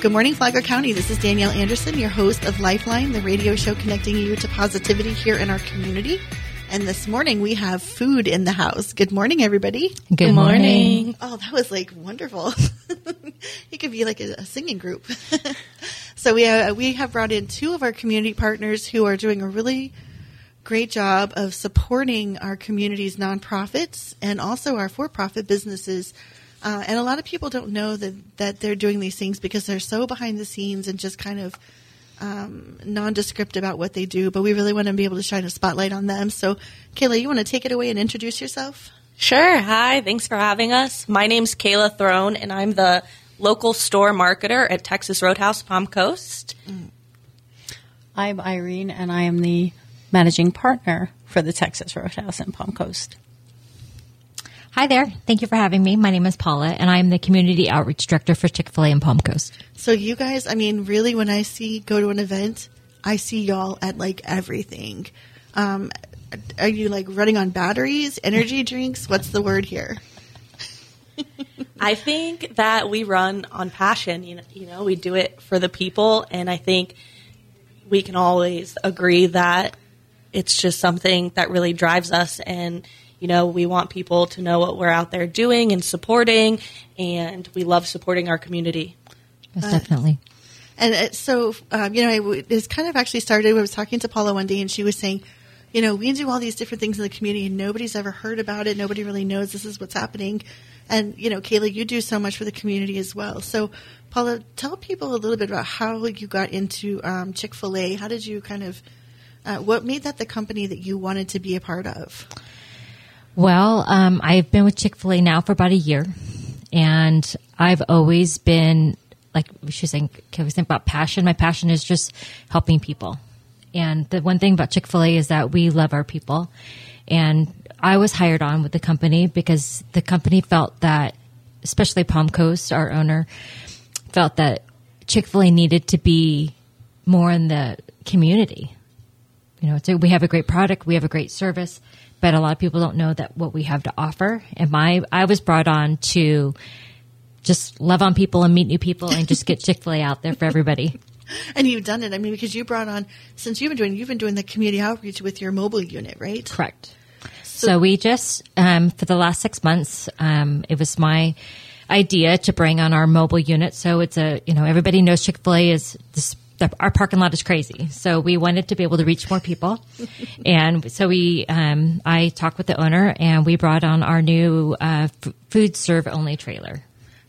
Good morning, Flagler County. This is Danielle Anderson, your host of Lifeline, the radio show connecting you to positivity here in our community. And this morning we have food in the house. Good morning, everybody. Good, Good morning. morning. Oh, that was like wonderful. it could be like a, a singing group. so we uh, we have brought in two of our community partners who are doing a really great job of supporting our community's nonprofits and also our for-profit businesses uh, and a lot of people don't know that, that they're doing these things because they're so behind the scenes and just kind of um, nondescript about what they do. But we really want to be able to shine a spotlight on them. So, Kayla, you want to take it away and introduce yourself? Sure. Hi. Thanks for having us. My name's Kayla Throne, and I'm the local store marketer at Texas Roadhouse Palm Coast. Mm. I'm Irene, and I am the managing partner for the Texas Roadhouse in Palm Coast. Hi there. Thank you for having me. My name is Paula, and I'm the Community Outreach Director for Chick fil A in Palm Coast. So, you guys, I mean, really, when I see go to an event, I see y'all at like everything. Um, are you like running on batteries, energy drinks? What's the word here? I think that we run on passion. You know, you know, we do it for the people, and I think we can always agree that it's just something that really drives us and you know, we want people to know what we're out there doing and supporting, and we love supporting our community. Yes, uh, definitely. And it, so, um, you know, it, it's kind of actually started. I was talking to Paula one day, and she was saying, you know, we do all these different things in the community, and nobody's ever heard about it. Nobody really knows this is what's happening. And you know, Kayla, you do so much for the community as well. So, Paula, tell people a little bit about how you got into um, Chick Fil A. How did you kind of, uh, what made that the company that you wanted to be a part of? Well, um, I've been with Chick fil A now for about a year, and I've always been like she's saying, can we think about passion? My passion is just helping people. And the one thing about Chick fil A is that we love our people. And I was hired on with the company because the company felt that, especially Palm Coast, our owner, felt that Chick fil A needed to be more in the community. You know, so we have a great product, we have a great service, but a lot of people don't know that what we have to offer. And my, I was brought on to just love on people and meet new people and just get Chick fil A out there for everybody. And you've done it. I mean, because you brought on, since you've been doing, you've been doing the community outreach with your mobile unit, right? Correct. So, so we just, um, for the last six months, um, it was my idea to bring on our mobile unit. So it's a, you know, everybody knows Chick fil A is this the, our parking lot is crazy. So we wanted to be able to reach more people. and so we, um, I talked with the owner and we brought on our new uh, f- food serve only trailer.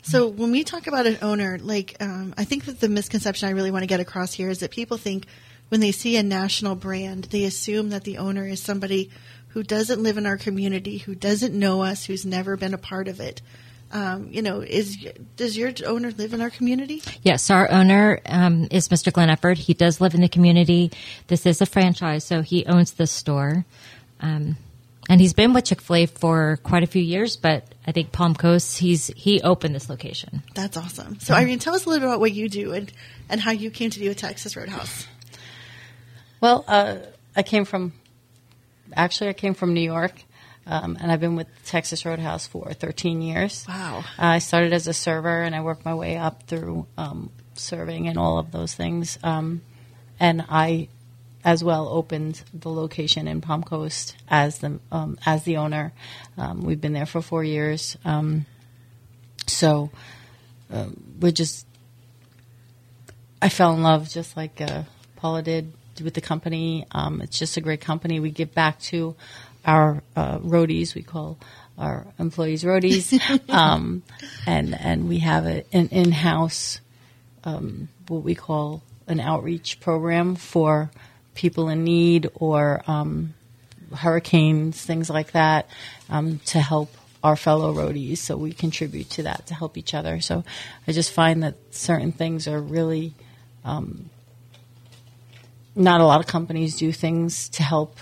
So when we talk about an owner, like um, I think that the misconception I really want to get across here is that people think when they see a national brand, they assume that the owner is somebody who doesn't live in our community, who doesn't know us, who's never been a part of it um, you know, is does your owner live in our community? Yes, our owner um, is Mr. Glenn Efford. He does live in the community. This is a franchise, so he owns the store. Um, and he's been with Chick Fil A for quite a few years, but I think Palm Coast, he's he opened this location. That's awesome. So, Irene, tell us a little bit about what you do and and how you came to do a Texas Roadhouse. Well, uh, I came from actually I came from New York, um, and I've been with Texas Roadhouse for 13 years. Wow. Uh, I started as a server and I worked my way up through um, serving and all of those things. Um, and I, as well, opened the location in Palm Coast as the um, as the owner. Um, we've been there for four years. Um, so uh, we're just. I fell in love just like uh, Paula did with the company. it's just a great company. We give back to our uh, roadies. We call our employees roadies, um, and and we have a, an in-house um, what we call an outreach program for people in need or um, hurricanes, things like that, um, to help our fellow roadies. So we contribute to that to help each other. So I just find that certain things are really um, not a lot of companies do things to help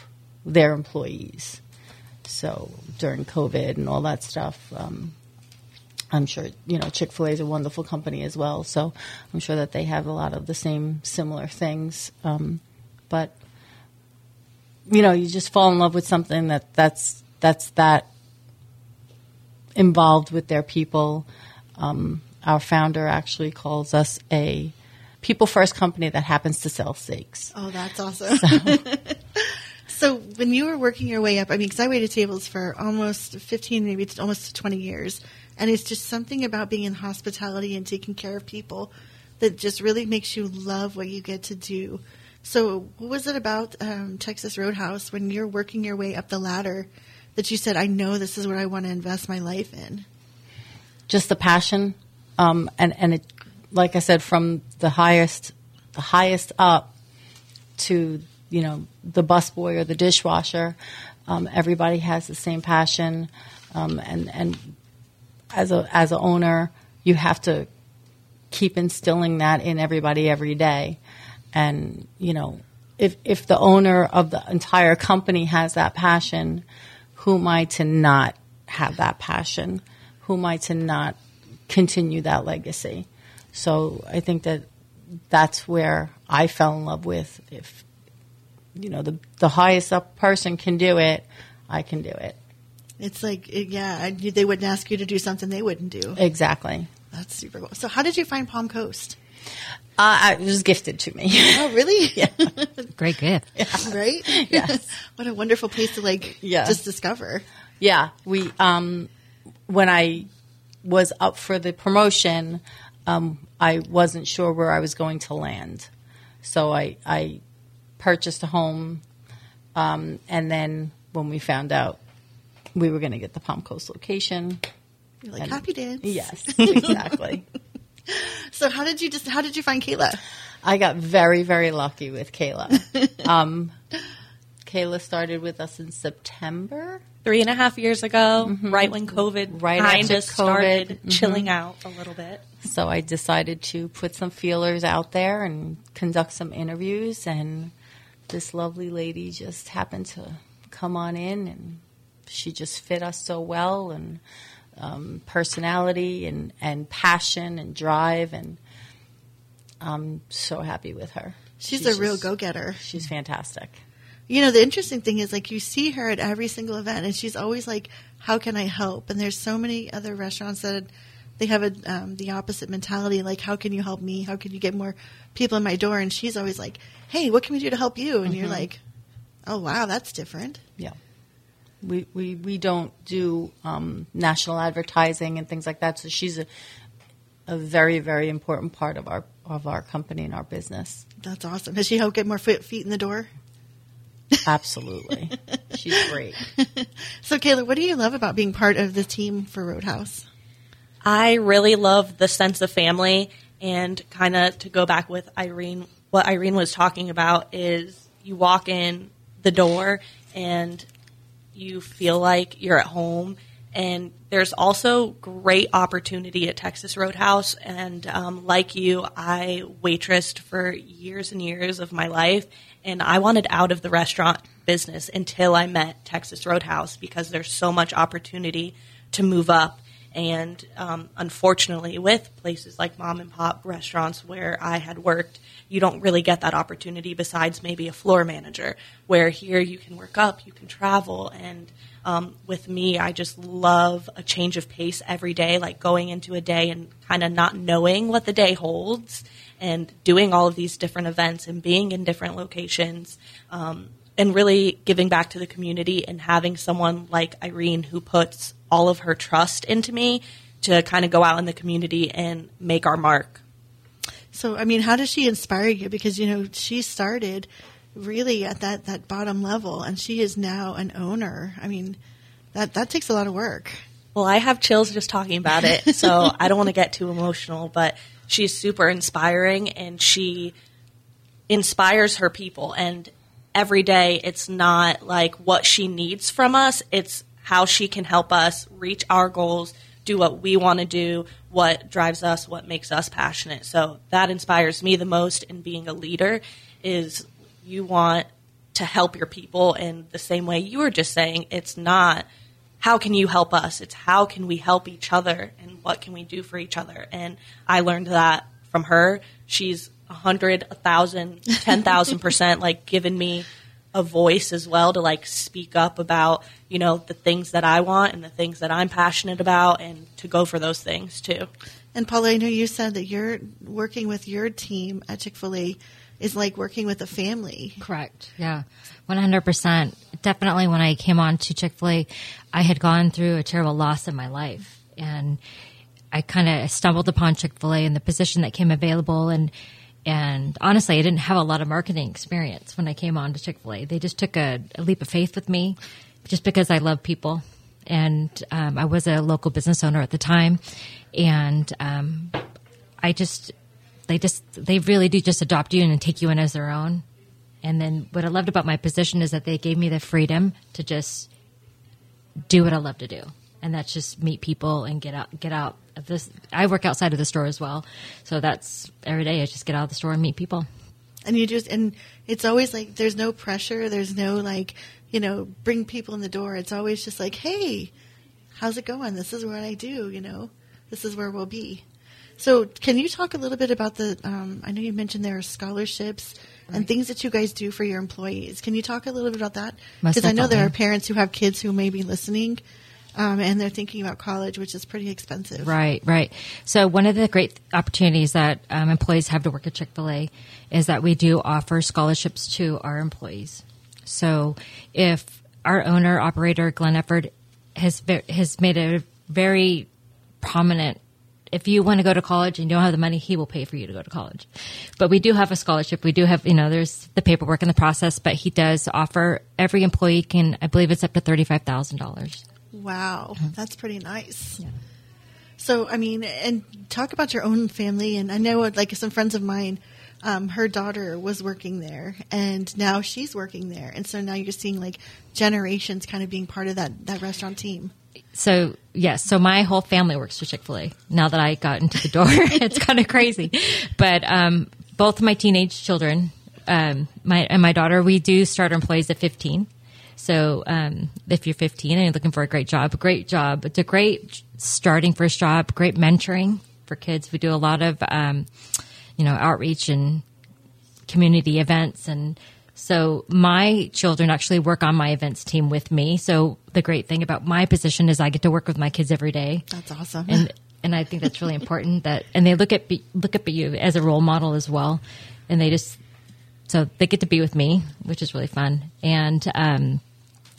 their employees. So during COVID and all that stuff, um, I'm sure you know Chick Fil A is a wonderful company as well. So I'm sure that they have a lot of the same similar things. Um, but you know, you just fall in love with something that that's that's that involved with their people. Um, our founder actually calls us a people first company that happens to sell steaks. Oh, that's awesome. So. when you were working your way up, I mean, because I waited tables for almost 15, maybe t- almost 20 years. And it's just something about being in hospitality and taking care of people that just really makes you love what you get to do. So, what was it about um, Texas Roadhouse when you're working your way up the ladder that you said, I know this is what I want to invest my life in? just the passion, um, and and it, like I said, from the highest, the highest up to you know the busboy or the dishwasher, um, everybody has the same passion, um, and and as a as a owner, you have to keep instilling that in everybody every day, and you know if if the owner of the entire company has that passion, who am I to not have that passion? Who am I to not continue that legacy? So I think that that's where I fell in love with. If you know the the highest up person can do it, I can do it. It's like, yeah, they wouldn't ask you to do something they wouldn't do. Exactly. That's super cool. So, how did you find Palm Coast? Uh, it was gifted to me. Oh, really? Yeah. Great gift. right? Yes. what a wonderful place to like Yeah. just discover. Yeah, we um, when I was up for the promotion, um, I wasn't sure where I was going to land, so I I purchased a home, um, and then when we found out we were going to get the Palm Coast location, You're like And- happy dance. yes, exactly. So how did you just how did you find Kayla? I got very very lucky with Kayla. Um, Kayla started with us in September. Three and a half years ago, right when COVID Right kind after of started COVID. chilling out a little bit. So I decided to put some feelers out there and conduct some interviews. And this lovely lady just happened to come on in, and she just fit us so well, and um, personality and, and passion and drive. And I'm so happy with her. She's, a real go getter. She's fantastic. You know, the interesting thing is like you see her at every single event and she's always like, How can I help? And there's so many other restaurants that they have a, um, the opposite mentality, like, How can you help me? How can you get more people in my door? And she's always like, Hey, what can we do to help you? And you're like, Oh wow, that's different. Yeah. We, we, we don't do um, national advertising and things like that. So she's a, a very, very important part of our, of our company and our business. That's awesome. Has she helped get more foot, feet in the door? Absolutely. she's great. So, Kayla, what do you love about being part of the team for Roadhouse? I really love the sense of family and kind of to go back with Irene, what Irene was talking about is you walk in the door and you feel like you're at home. And there's also great opportunity at Texas Roadhouse. And um, like you, I waitressed for years and years of my life. And I wanted out of the restaurant business until I met Texas Roadhouse because there's so much opportunity to move up. And um, unfortunately, with places like mom and pop restaurants where I had worked, you don't really get that opportunity besides maybe a floor manager, where here you can work up, you can travel. And um, with me, I just love a change of pace every day, like going into a day and kind of not knowing what the day holds and doing all of these different events and being in different locations. Um, and really giving back to the community and having someone like Irene who puts all of her trust into me to kind of go out in the community and make our mark. So, I mean, how does she inspire you? Because, you know, she started really at that, that bottom level and she is now an owner. I mean, that, that takes a lot of work. Well, I have chills just talking about it, so I don't want to get too emotional, but she's super inspiring and she inspires her people. And every day, it's not like what she needs from us, it's how she can help us reach our goals, do what we want to do, what drives us, what makes us passionate. So that inspires me the most in being a leader is you want to help your people in the same way you were just saying. It's not how can you help us? It's how can we help each other and what can we do for each other? And I learned that from her. She's a hundred, a thousand, ten thousand percent like given me a voice as well to like speak up about you know the things that I want and the things that I'm passionate about, and to go for those things too. And Paula, I know you said that you're working with your team at Chick Fil A is like working with a family. Correct. Yeah. 100%. Definitely when I came on to Chick fil A, I had gone through a terrible loss in my life. And I kind of stumbled upon Chick fil A and the position that came available. And, and honestly, I didn't have a lot of marketing experience when I came on to Chick fil A. They just took a, a leap of faith with me just because I love people. And um, I was a local business owner at the time. And um, I just, they just, they really do just adopt you and take you in as their own. And then what I loved about my position is that they gave me the freedom to just do what I love to do. And that's just meet people and get out, get out of this. I work outside of the store as well. So that's every day I just get out of the store and meet people. And you just, and it's always like, there's no pressure. There's no like, you know, bring people in the door. It's always just like, hey, how's it going? This is what I do, you know, this is where we'll be. So, can you talk a little bit about the? Um, I know you mentioned there are scholarships right. and things that you guys do for your employees. Can you talk a little bit about that? Because I know there are parents who have kids who may be listening. Um, and they're thinking about college, which is pretty expensive. Right, right. So one of the great opportunities that um, employees have to work at Chick Fil A is that we do offer scholarships to our employees. So if our owner operator Glenn Efford has has made a very prominent if you want to go to college and you don't have the money, he will pay for you to go to college. But we do have a scholarship. We do have, you know, there's the paperwork and the process, but he does offer every employee can, I believe it's up to $35,000. Wow. That's pretty nice. Yeah. So, I mean, and talk about your own family. And I know, like, some friends of mine, um, her daughter was working there, and now she's working there. And so now you're seeing, like, generations kind of being part of that, that restaurant team so yes, so my whole family works for Chick Fil A. Now that I got into the door, it's kind of crazy. But um, both my teenage children, um, my and my daughter, we do start our employees at fifteen. So um, if you're 15 and you're looking for a great job, a great job. It's a great starting first job, great mentoring for kids. We do a lot of um, you know outreach and community events and so my children actually work on my events team with me. So the great thing about my position is I get to work with my kids every day. That's awesome. And and I think that's really important that and they look at look at you as a role model as well. And they just so they get to be with me, which is really fun. And um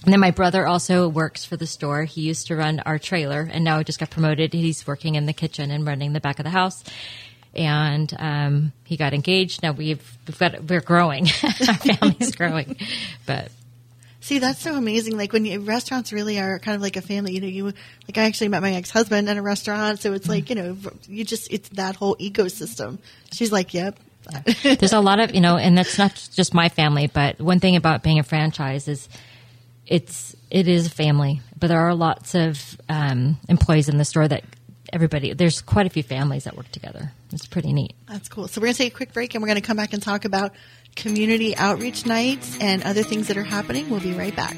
and then my brother also works for the store. He used to run our trailer and now he just got promoted. He's working in the kitchen and running the back of the house and um, he got engaged. Now we've we've got we're growing, our family's growing, but. See, that's so amazing. Like when you, restaurants really are kind of like a family. You know, you like I actually met my ex husband at a restaurant, so it's like you know, you just it's that whole ecosystem. She's like, "Yep." There's a lot of you know, and that's not just my family, but one thing about being a franchise is it's it is a family, but there are lots of um, employees in the store that everybody there's quite a few families that work together. It's pretty neat. That's cool. So we're going to take a quick break and we're going to come back and talk about community outreach nights and other things that are happening. We'll be right back.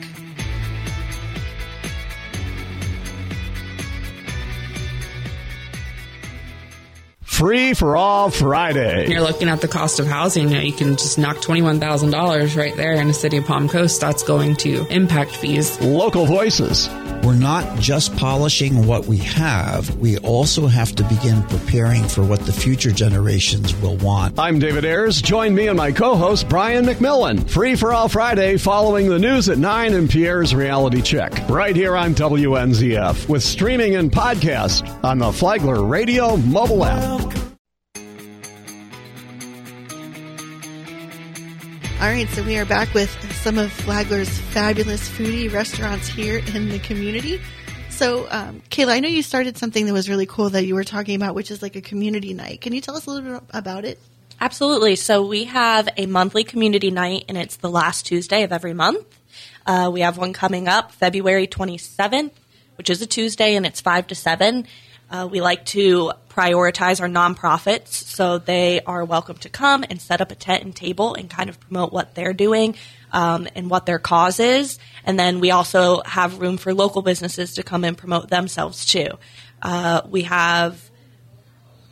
Free for All Friday. You're looking at the cost of housing. You, know, you can just knock $21,000 right there in the city of Palm Coast. That's going to impact fees. Local voices. We're not just polishing what we have, we also have to begin preparing for what the future generations will want. I'm David Ayers. Join me and my co host, Brian McMillan. Free for All Friday, following the news at 9 and Pierre's Reality Check. Right here on WNZF, with streaming and podcast on the Flagler Radio mobile app. All right, so we are back with some of Flagler's fabulous foodie restaurants here in the community. So, um, Kayla, I know you started something that was really cool that you were talking about, which is like a community night. Can you tell us a little bit about it? Absolutely. So, we have a monthly community night, and it's the last Tuesday of every month. Uh, we have one coming up February 27th, which is a Tuesday, and it's 5 to 7. Uh, we like to prioritize our nonprofits, so they are welcome to come and set up a tent and table and kind of promote what they're doing um, and what their cause is. And then we also have room for local businesses to come and promote themselves too. Uh, we have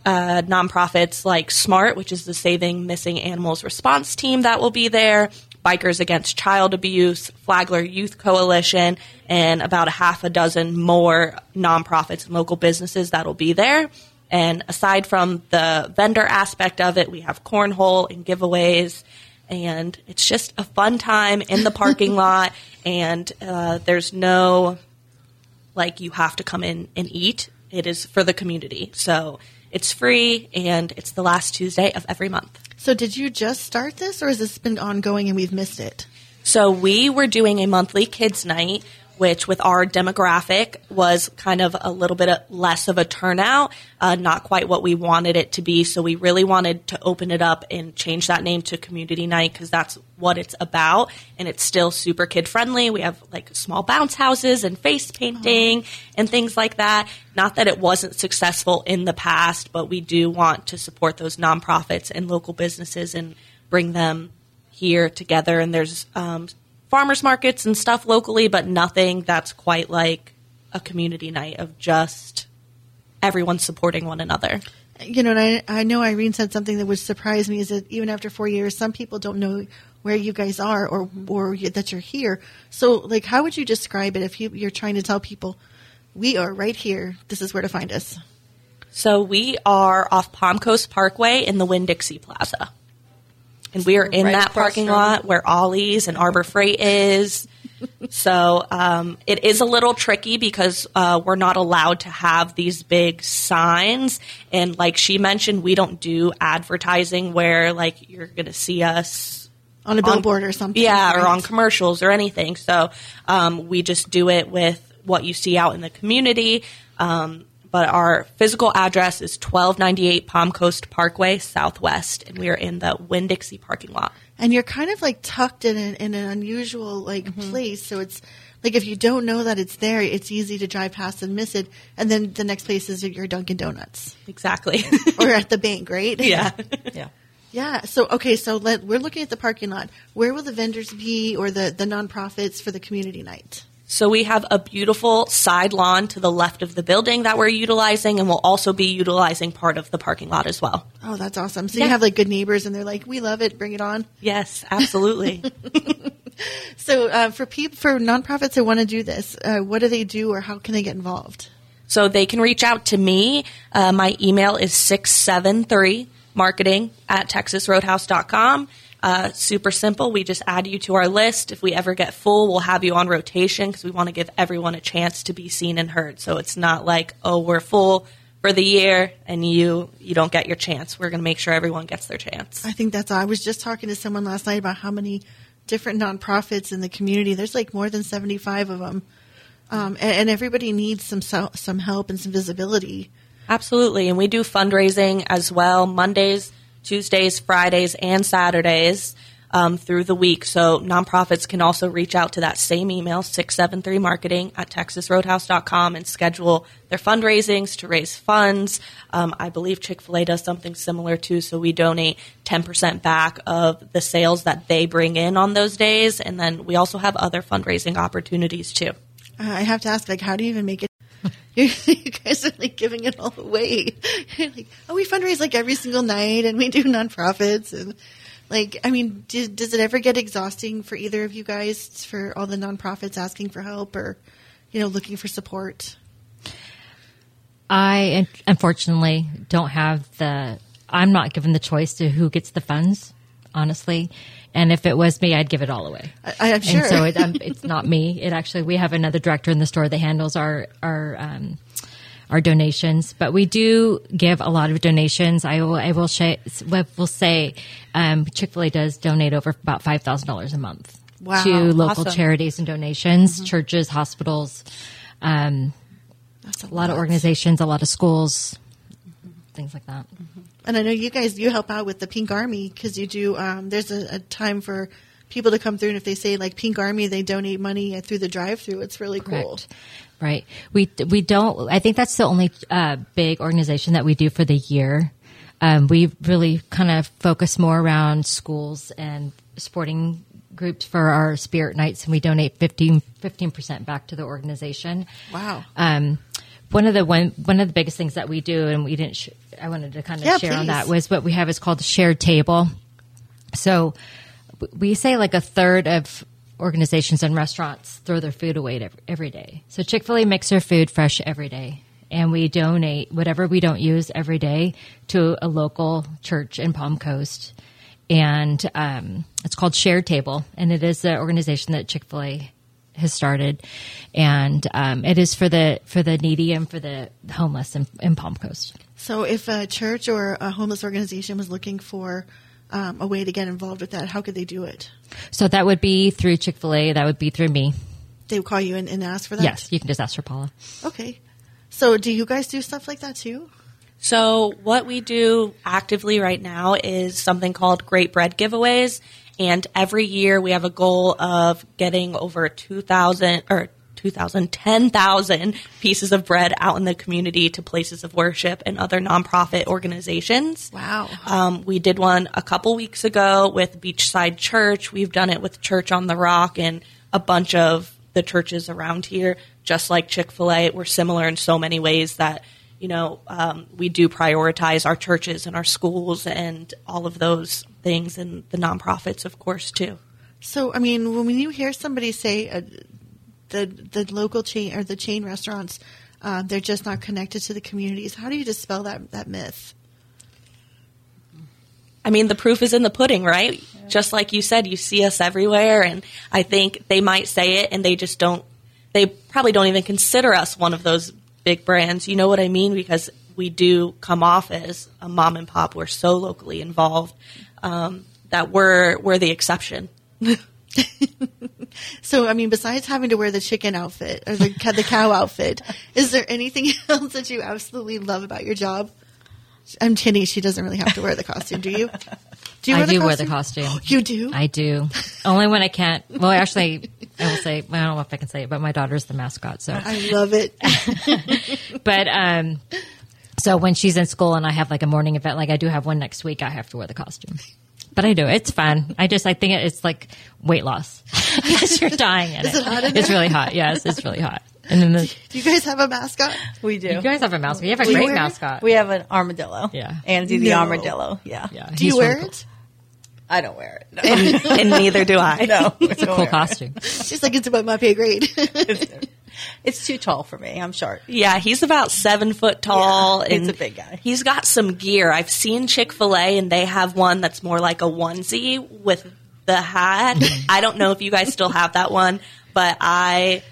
uh, nonprofits like SMART, which is the Saving Missing Animals Response Team, that will be there. Bikers Against Child Abuse, Flagler Youth Coalition, and about a half a dozen more nonprofits and local businesses that'll be there. And aside from the vendor aspect of it, we have cornhole and giveaways. And it's just a fun time in the parking lot. And uh, there's no, like, you have to come in and eat. It is for the community. So it's free and it's the last Tuesday of every month. So did you just start this, or has this been ongoing and we've missed it? So we were doing a monthly kids night, which with our demographic was kind of a little bit less of a turnout, uh, not quite what we wanted it to be. So we really wanted to open it up and change that name to community night because that's what it's about. And it's still super kid friendly. We have like small bounce houses and face painting and things like that. Not that it wasn't successful in the past, but we do want to support those nonprofits and local businesses and bring them here together. And there's um, farmers markets and stuff locally, but nothing that's quite like a community night of just everyone supporting one another. You know, and I, I know Irene said something that would surprise me is that even after four years, some people don't know where you guys are or or you, that you're here. So, like, how would you describe it if you, you're trying to tell people we are right here? This is where to find us. So we are off Palm Coast Parkway in the Winn Dixie Plaza. And we are in Right that parking from- lot where Ollie's and Harbor Freight is. so um, it is a little tricky because uh, we're not allowed to have these big signs. And like she mentioned, we don't do advertising where like you're going to see us On a billboard or something. yeah, or on commercials or anything. So um, we just do it with what you see out in the community. Um, but our physical address is 1298 Palm Coast Parkway Southwest, and we are in the Winn Dixie parking lot. and you're kind of like tucked in, an in an unusual like Mm-hmm. place. So it's like if you don't know that it's there, it's easy to drive past and miss it. And then the next place is your Dunkin' Donuts Exactly. or at the bank, right? yeah. Yeah. Yeah. So okay. So let, we're looking at the parking lot. Where will the vendors be, or the the nonprofits for the community night? So we have a beautiful side lawn to the left of the building that we're utilizing, and we'll also be utilizing part of the parking lot as well. Oh, that's awesome. So Yeah. you have like good neighbors, and they're like, "We love it. Bring it on." Yes, absolutely. So uh, for people for nonprofits that want to do this, uh, what do they do, or how can they get involved? So they can reach out to me. Uh, my email is 673 marketing at texasroadhouse.com. Uh, super simple. We just add you to our list. If we ever get full, we'll have you on rotation because we want to give everyone a chance to be seen and heard. So it's not like, oh, we're full for the year and you you don't get your chance. We're going to make sure everyone gets their chance. I think that's. I was just talking to someone last night about how many different nonprofits in the community. There's like more than seventy five of them, um, and, and everybody needs some some help and some visibility. Absolutely. And we do fundraising as well Mondays, Tuesdays, Fridays, and Saturdays um, through the week. So nonprofits can also reach out to that same email, 673marketing at texasroadhouse.com, and schedule their fundraisings to raise funds. Um, I believe Chick fil A does something similar too. So we donate 10% back of the sales that they bring in on those days. And then we also have other fundraising opportunities too. Uh, I have to ask, like, how do you even make it? You guys are like giving it all away. Like, oh, we fundraise like every single night, and we do nonprofits, and like, I mean, do, does it ever get exhausting for either of you guys for all the nonprofits asking for help or, you know, looking for support? I unfortunately don't have the. I'm not given the choice to who gets the funds, honestly. And if it was me, I'd give it all away. I, I'm sure. And so it, um, it's not me. It actually we have another director in the store that handles our our um, our donations, but we do give a lot of donations. I will I will, sh- will say um, Chick Fil A does donate over about five thousand dollars a month Wow, to local awesome. charities and donations, churches, hospitals, um, That's a lot of organizations, a lot of schools, things like that. And I know you guys, you help out with the Pink Army because you do. Um, there's a, a time for people to come through, and if they say like Pink Army, they donate money through the drive-through. It's really cool. Right. We we don't. I think that's the only uh, big organization that we do for the year. Um, we really kind of focus more around schools and sporting groups for our spirit nights, and we donate 15 percent back to the organization. Wow. Um, one of the one one of the biggest things that we do, and we didn't. Sh- I wanted to kind of Yeah, share on that was what we have is called the shared table. So we say like a third of organizations and restaurants throw their food away every, every day. So Chick fil A makes their food fresh every day. And we donate whatever we don't use every day to a local church in Palm Coast. And um, it's called Shared Table. And it is the organization that Chick fil A has started. And um, it is for the for the needy and for the homeless in, in Palm Coast. So, if a church or a homeless organization was looking for um, a way to get involved with that, how could they do it? So that would be through Chick fil A. That would be through me. They would call you and, and ask for that? Yes, you can just ask for Paula. Okay. So, do you guys do stuff like that too? So, what we do actively right now is something called Great Bread Giveaways. And every year we have a goal of getting over 2,000 or 2,000, 10,000 pieces of bread out in the community to places of worship and other nonprofit organizations. Wow. Um, we did one a couple weeks ago with Beachside Church. We've done it with Church on the Rock and a bunch of the churches around here, just like Chick fil A. We're similar in so many ways that, you know, um, we do prioritize our churches and our schools and all of those things and the nonprofits, of course, too. So, I mean, when you hear somebody say uh, the the local chain or the chain restaurants, uh, they're just not connected to the communities, how do you dispel that that myth? I mean, the proof is in the pudding, right? Just like you said, you see us everywhere, and I think they might say it and they just don't, they probably don't even consider us one of those big brands. You know what I mean? Because we do come off as a mom and pop. We're so locally involved um, that we're, we're the exception. So, I mean, besides having to wear the chicken outfit or the, the cow outfit, is there anything else that you absolutely love about your job? I'm kidding. She doesn't really have to wear the costume, do you? Do you I wear do costume? wear the costume. You do? I do. Only when I can't. Well, actually, I will say. well, I don't know if I can say it, but my daughter's the mascot. So, I love it. but um, so when she's in school and I have like a morning event, like I do have one next week, I have to wear the costume. But I do. It's fun. I just I think it's like weight loss because you're dying in Is it hot in It's there? really hot. Yes, it's really hot. And then the, Do you guys have a mascot? We do. you guys have a mascot. You have a Do you great wear mascot. we have an armadillo. Yeah. Andy the No. armadillo. Yeah. yeah, Do you he's wear really cool. it? I don't wear it. No. and, and neither do I. no. It's a cool costume. Just like, it's about my pay grade. It's too tall for me. I'm short. Yeah, he's about seven foot tall. Yeah, he's a big guy. He's got some gear. I've seen Chick fil A, and they have one that's more like a onesie with the hat. I don't know if you guys still have that one, but I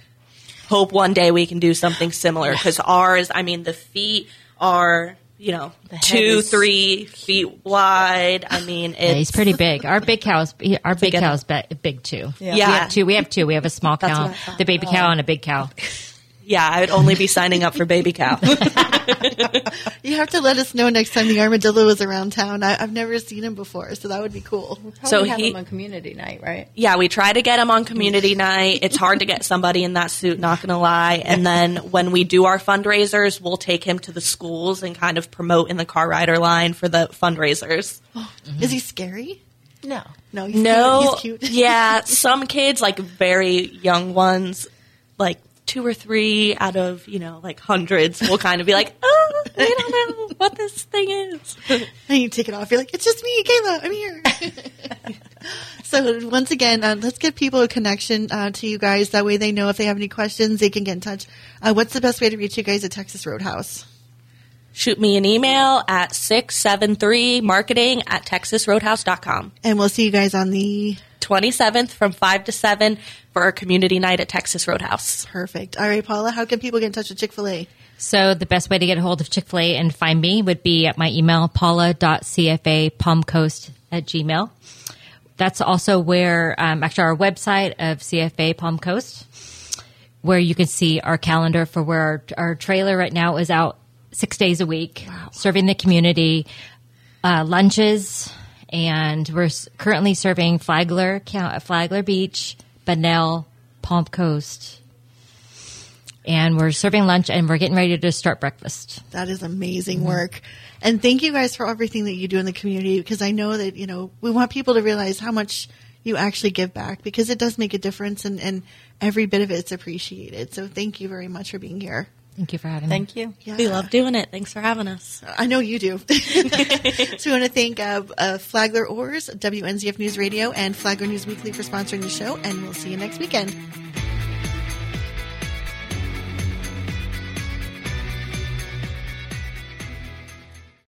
hope one day we can do something similar because ours, I mean, the feet are, you know, two, is three feet wide. I mean, it's. Yeah, he's pretty big. Our big cow's our big Together. cow's big too. Yeah. We have two. We have two. We have a small cow, what I thought. the baby oh. cow, and a big cow. Yeah, I would only be signing up for baby cow. you have to let us know next time the armadillo is around town. I, I've never seen him before, so that would be cool. So So have he- him on community night, right? Yeah, we try to get him on community night. It's hard to get somebody in that suit, not going to lie. And then when we do our fundraisers, we'll take him to the schools and kind of promote in the car rider line for the fundraisers. Is he scary? No. No, he's No, cute. He's cute. yeah, some kids, like very young ones, like two or three out of, you know, like hundreds will kind of be like, oh, I don't know what this thing is. And you take it off. You're like, it's just me, Kayla. I'm here. so once again, uh, let's give people a connection uh, to you guys. That way they know if they have any questions, they can get in touch. Uh, what's the best way to reach you guys at Texas Roadhouse? Shoot me an email at 673marketing at texasroadhouse.com. And we'll see you guys on the 27th from 5 to 7 for our community night at Texas Roadhouse. perfect. All right, Paula, how can people get in touch with Chick fil A? So the best way to get a hold of Chick Fil A and find me would be at my email paula.cfapalmcoast at gmail. That's also where um, actually our website of CFA Palm Coast, where you can see our calendar for where our, our trailer right now is out six days a week, serving the community, uh, lunches, and we're currently serving Flagler, Flagler Beach, Bunnell, Palm Coast, and we're serving lunch and we're getting ready to start breakfast. That is amazing work. And thank you guys for everything that you do in the community because I know that, you know, we want people to realize how much you actually give back because it does make a difference and, and every bit of it's appreciated. So thank you very much for being here. Thank you for having me. Thank you. Yeah. We love doing it. Thanks for having us. I know you do. so we want to thank uh, uh, Flagler Oars, WNZF News Radio, and Flagler News Weekly for sponsoring the show, and we'll see you next weekend.